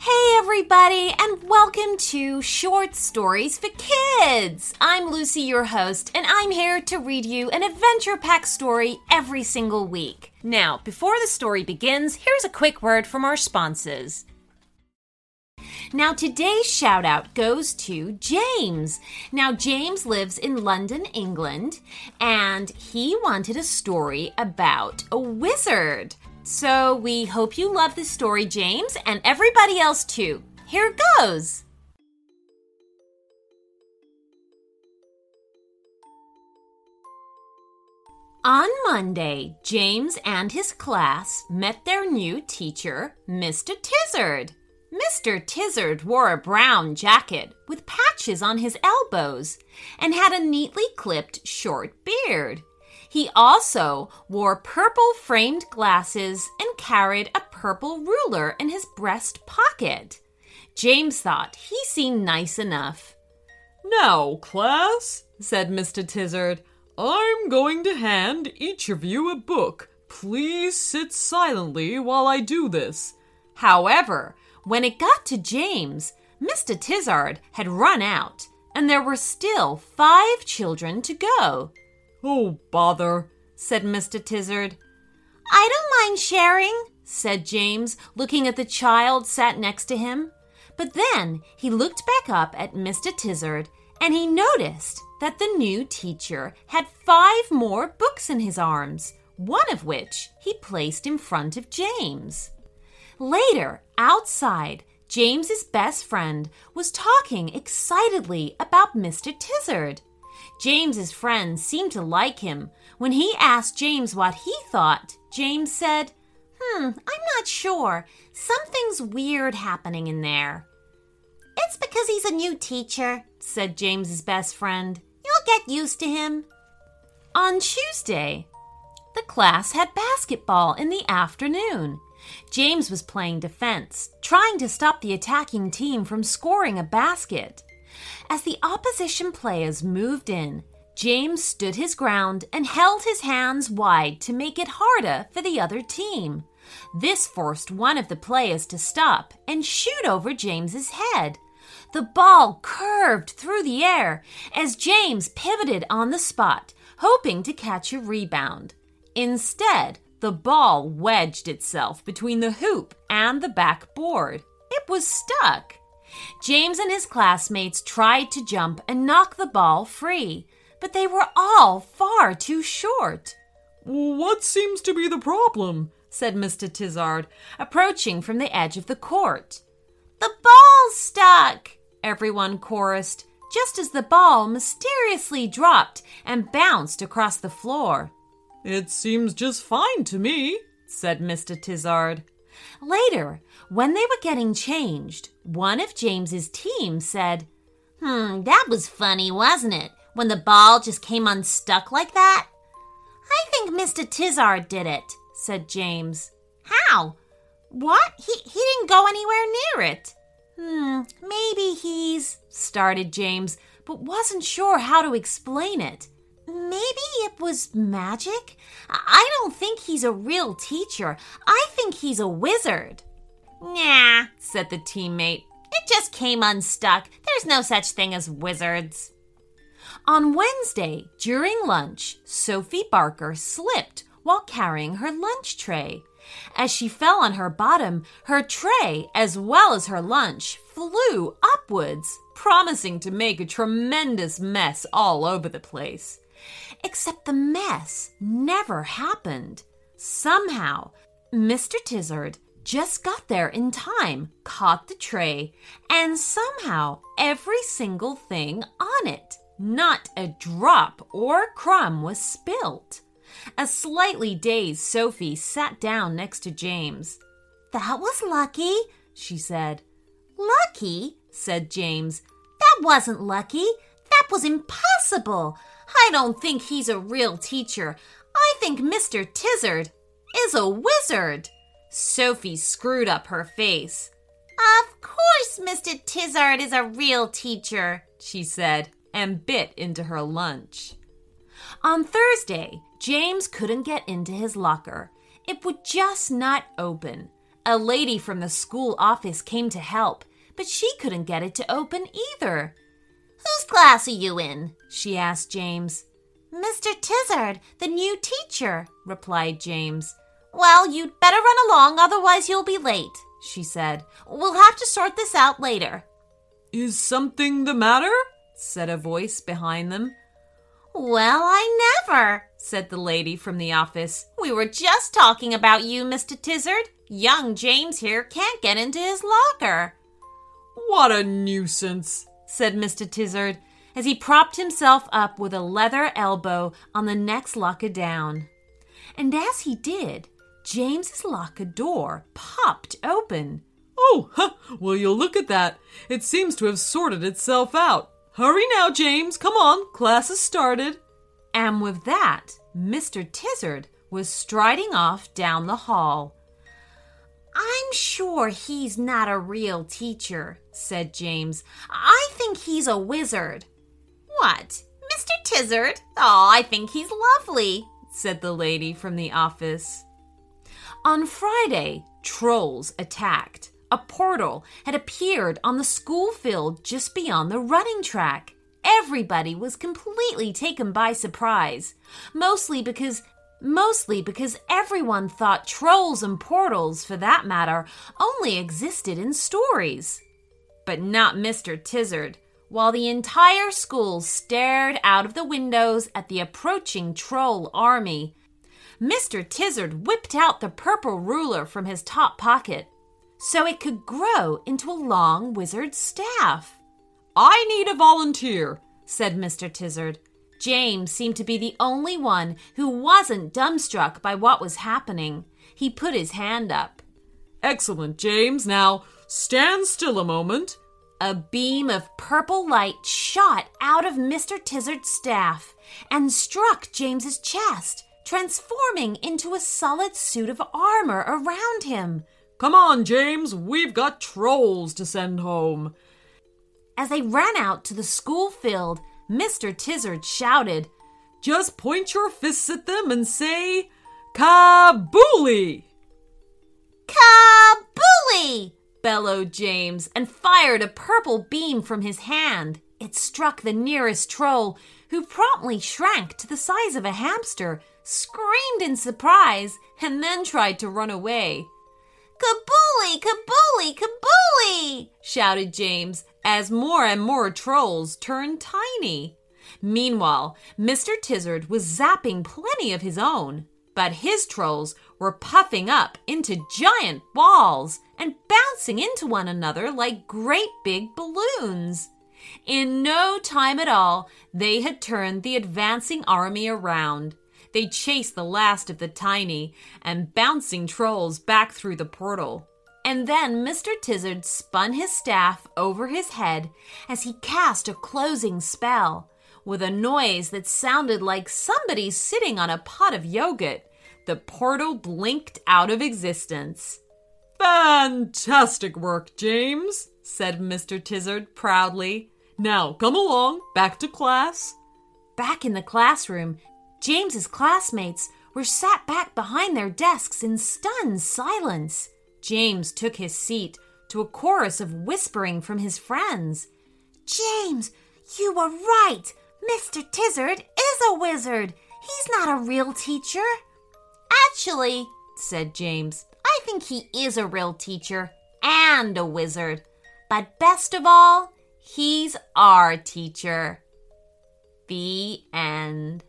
Hey, everybody, and welcome to Short Stories for Kids. I'm Lucy, your host, and I'm here to read you an adventure packed story every single week. Now, before the story begins, here's a quick word from our sponsors. Now, today's shout out goes to James. Now, James lives in London, England, and he wanted a story about a wizard. So we hope you love this story, James, and everybody else too. Here goes. On Monday, James and his class met their new teacher, Mr. Tizard. Mr. Tizard wore a brown jacket with patches on his elbows and had a neatly clipped short beard. He also wore purple framed glasses and carried a purple ruler in his breast pocket. James thought he seemed nice enough. Now, class, said Mr. Tizard, I'm going to hand each of you a book. Please sit silently while I do this. However, when it got to James, Mr. Tizard had run out, and there were still five children to go. Oh, bother, said Mr. Tizard. I don't mind sharing, said James, looking at the child sat next to him. But then he looked back up at Mr. Tizard and he noticed that the new teacher had five more books in his arms, one of which he placed in front of James. Later, outside, James's best friend was talking excitedly about Mr. Tizard. James's friends seemed to like him. When he asked James what he thought, James said, Hmm, I'm not sure. Something's weird happening in there. It's because he's a new teacher, said James's best friend. You'll get used to him. On Tuesday, the class had basketball in the afternoon. James was playing defense, trying to stop the attacking team from scoring a basket. As the opposition players moved in, James stood his ground and held his hands wide to make it harder for the other team. This forced one of the players to stop and shoot over James's head. The ball curved through the air as James pivoted on the spot, hoping to catch a rebound. Instead, the ball wedged itself between the hoop and the backboard. It was stuck. James and his classmates tried to jump and knock the ball free, but they were all far too short. What seems to be the problem? said Mr. Tizard, approaching from the edge of the court. The ball's stuck, everyone chorused, just as the ball mysteriously dropped and bounced across the floor. It seems just fine to me, said Mr. Tizard. Later, when they were getting changed, one of James's team said, Hmm, that was funny, wasn't it? When the ball just came unstuck like that? I think Mr. Tizard did it, said James. How? What? He, he didn't go anywhere near it. Hmm, maybe he's, started James, but wasn't sure how to explain it. Maybe it was magic? I don't think he's a real teacher. I think he's a wizard. Nah, said the teammate. It just came unstuck. There's no such thing as wizards. On Wednesday, during lunch, Sophie Barker slipped while carrying her lunch tray. As she fell on her bottom, her tray, as well as her lunch, flew upwards, promising to make a tremendous mess all over the place. Except the mess never happened. Somehow, Mr. Tizard just got there in time, caught the tray, and somehow every single thing on it, not a drop or crumb was spilt. A slightly dazed Sophie sat down next to James. That was lucky, she said. Lucky? said James. That wasn't lucky. That was impossible. I don't think he's a real teacher. I think Mr. Tizard is a wizard. Sophie screwed up her face. Of course, Mr. Tizard is a real teacher, she said, and bit into her lunch. On Thursday, James couldn't get into his locker. It would just not open. A lady from the school office came to help, but she couldn't get it to open either. Whose class are you in? she asked James. Mr. Tizard, the new teacher, replied James. Well, you'd better run along, otherwise you'll be late, she said. We'll have to sort this out later. Is something the matter? said a voice behind them. Well, I never, said the lady from the office. We were just talking about you, Mr. Tizard. Young James here can't get into his locker. What a nuisance, said Mr. Tizard as he propped himself up with a leather elbow on the next locker down. And as he did, James's locker door popped open. Oh, huh, will you look at that? It seems to have sorted itself out. Hurry now, James. Come on, class has started. And with that, Mr. Tizard was striding off down the hall. I'm sure he's not a real teacher, said James. I think he's a wizard. What? Mr. Tizard? Oh, I think he's lovely, said the lady from the office. On Friday, trolls attacked. A portal had appeared on the school field just beyond the running track. Everybody was completely taken by surprise, mostly because mostly because everyone thought trolls and portals, for that matter, only existed in stories. But not Mr. Tizard. While the entire school stared out of the windows at the approaching troll army, Mr. Tizard whipped out the purple ruler from his top pocket so it could grow into a long wizard staff. I need a volunteer, said Mr. Tizard. James seemed to be the only one who wasn't dumbstruck by what was happening. He put his hand up. Excellent, James. Now stand still a moment. A beam of purple light shot out of Mr. Tizard's staff and struck James's chest, transforming into a solid suit of armor around him. Come on, James, we've got trolls to send home. As they ran out to the school field, Mr. Tizard shouted, Just point your fists at them and say, Kabooly! Kabooly! bellowed James and fired a purple beam from his hand. It struck the nearest troll, who promptly shrank to the size of a hamster, screamed in surprise, and then tried to run away. Kabooly, kabooly, kabooly! shouted James as more and more trolls turned tiny. Meanwhile, Mr. Tizard was zapping plenty of his own, but his trolls were puffing up into giant balls and bouncing into one another like great big balloons. In no time at all, they had turned the advancing army around. They chased the last of the tiny and bouncing trolls back through the portal. And then Mr. Tizard spun his staff over his head as he cast a closing spell. With a noise that sounded like somebody sitting on a pot of yogurt, the portal blinked out of existence. Fantastic work, James, said Mr. Tizard proudly. Now come along, back to class. Back in the classroom, James's classmates were sat back behind their desks in stunned silence. James took his seat to a chorus of whispering from his friends. James, you were right. Mr. Tizard is a wizard. He's not a real teacher. Actually, said James, I think he is a real teacher and a wizard. But best of all, he's our teacher. The end.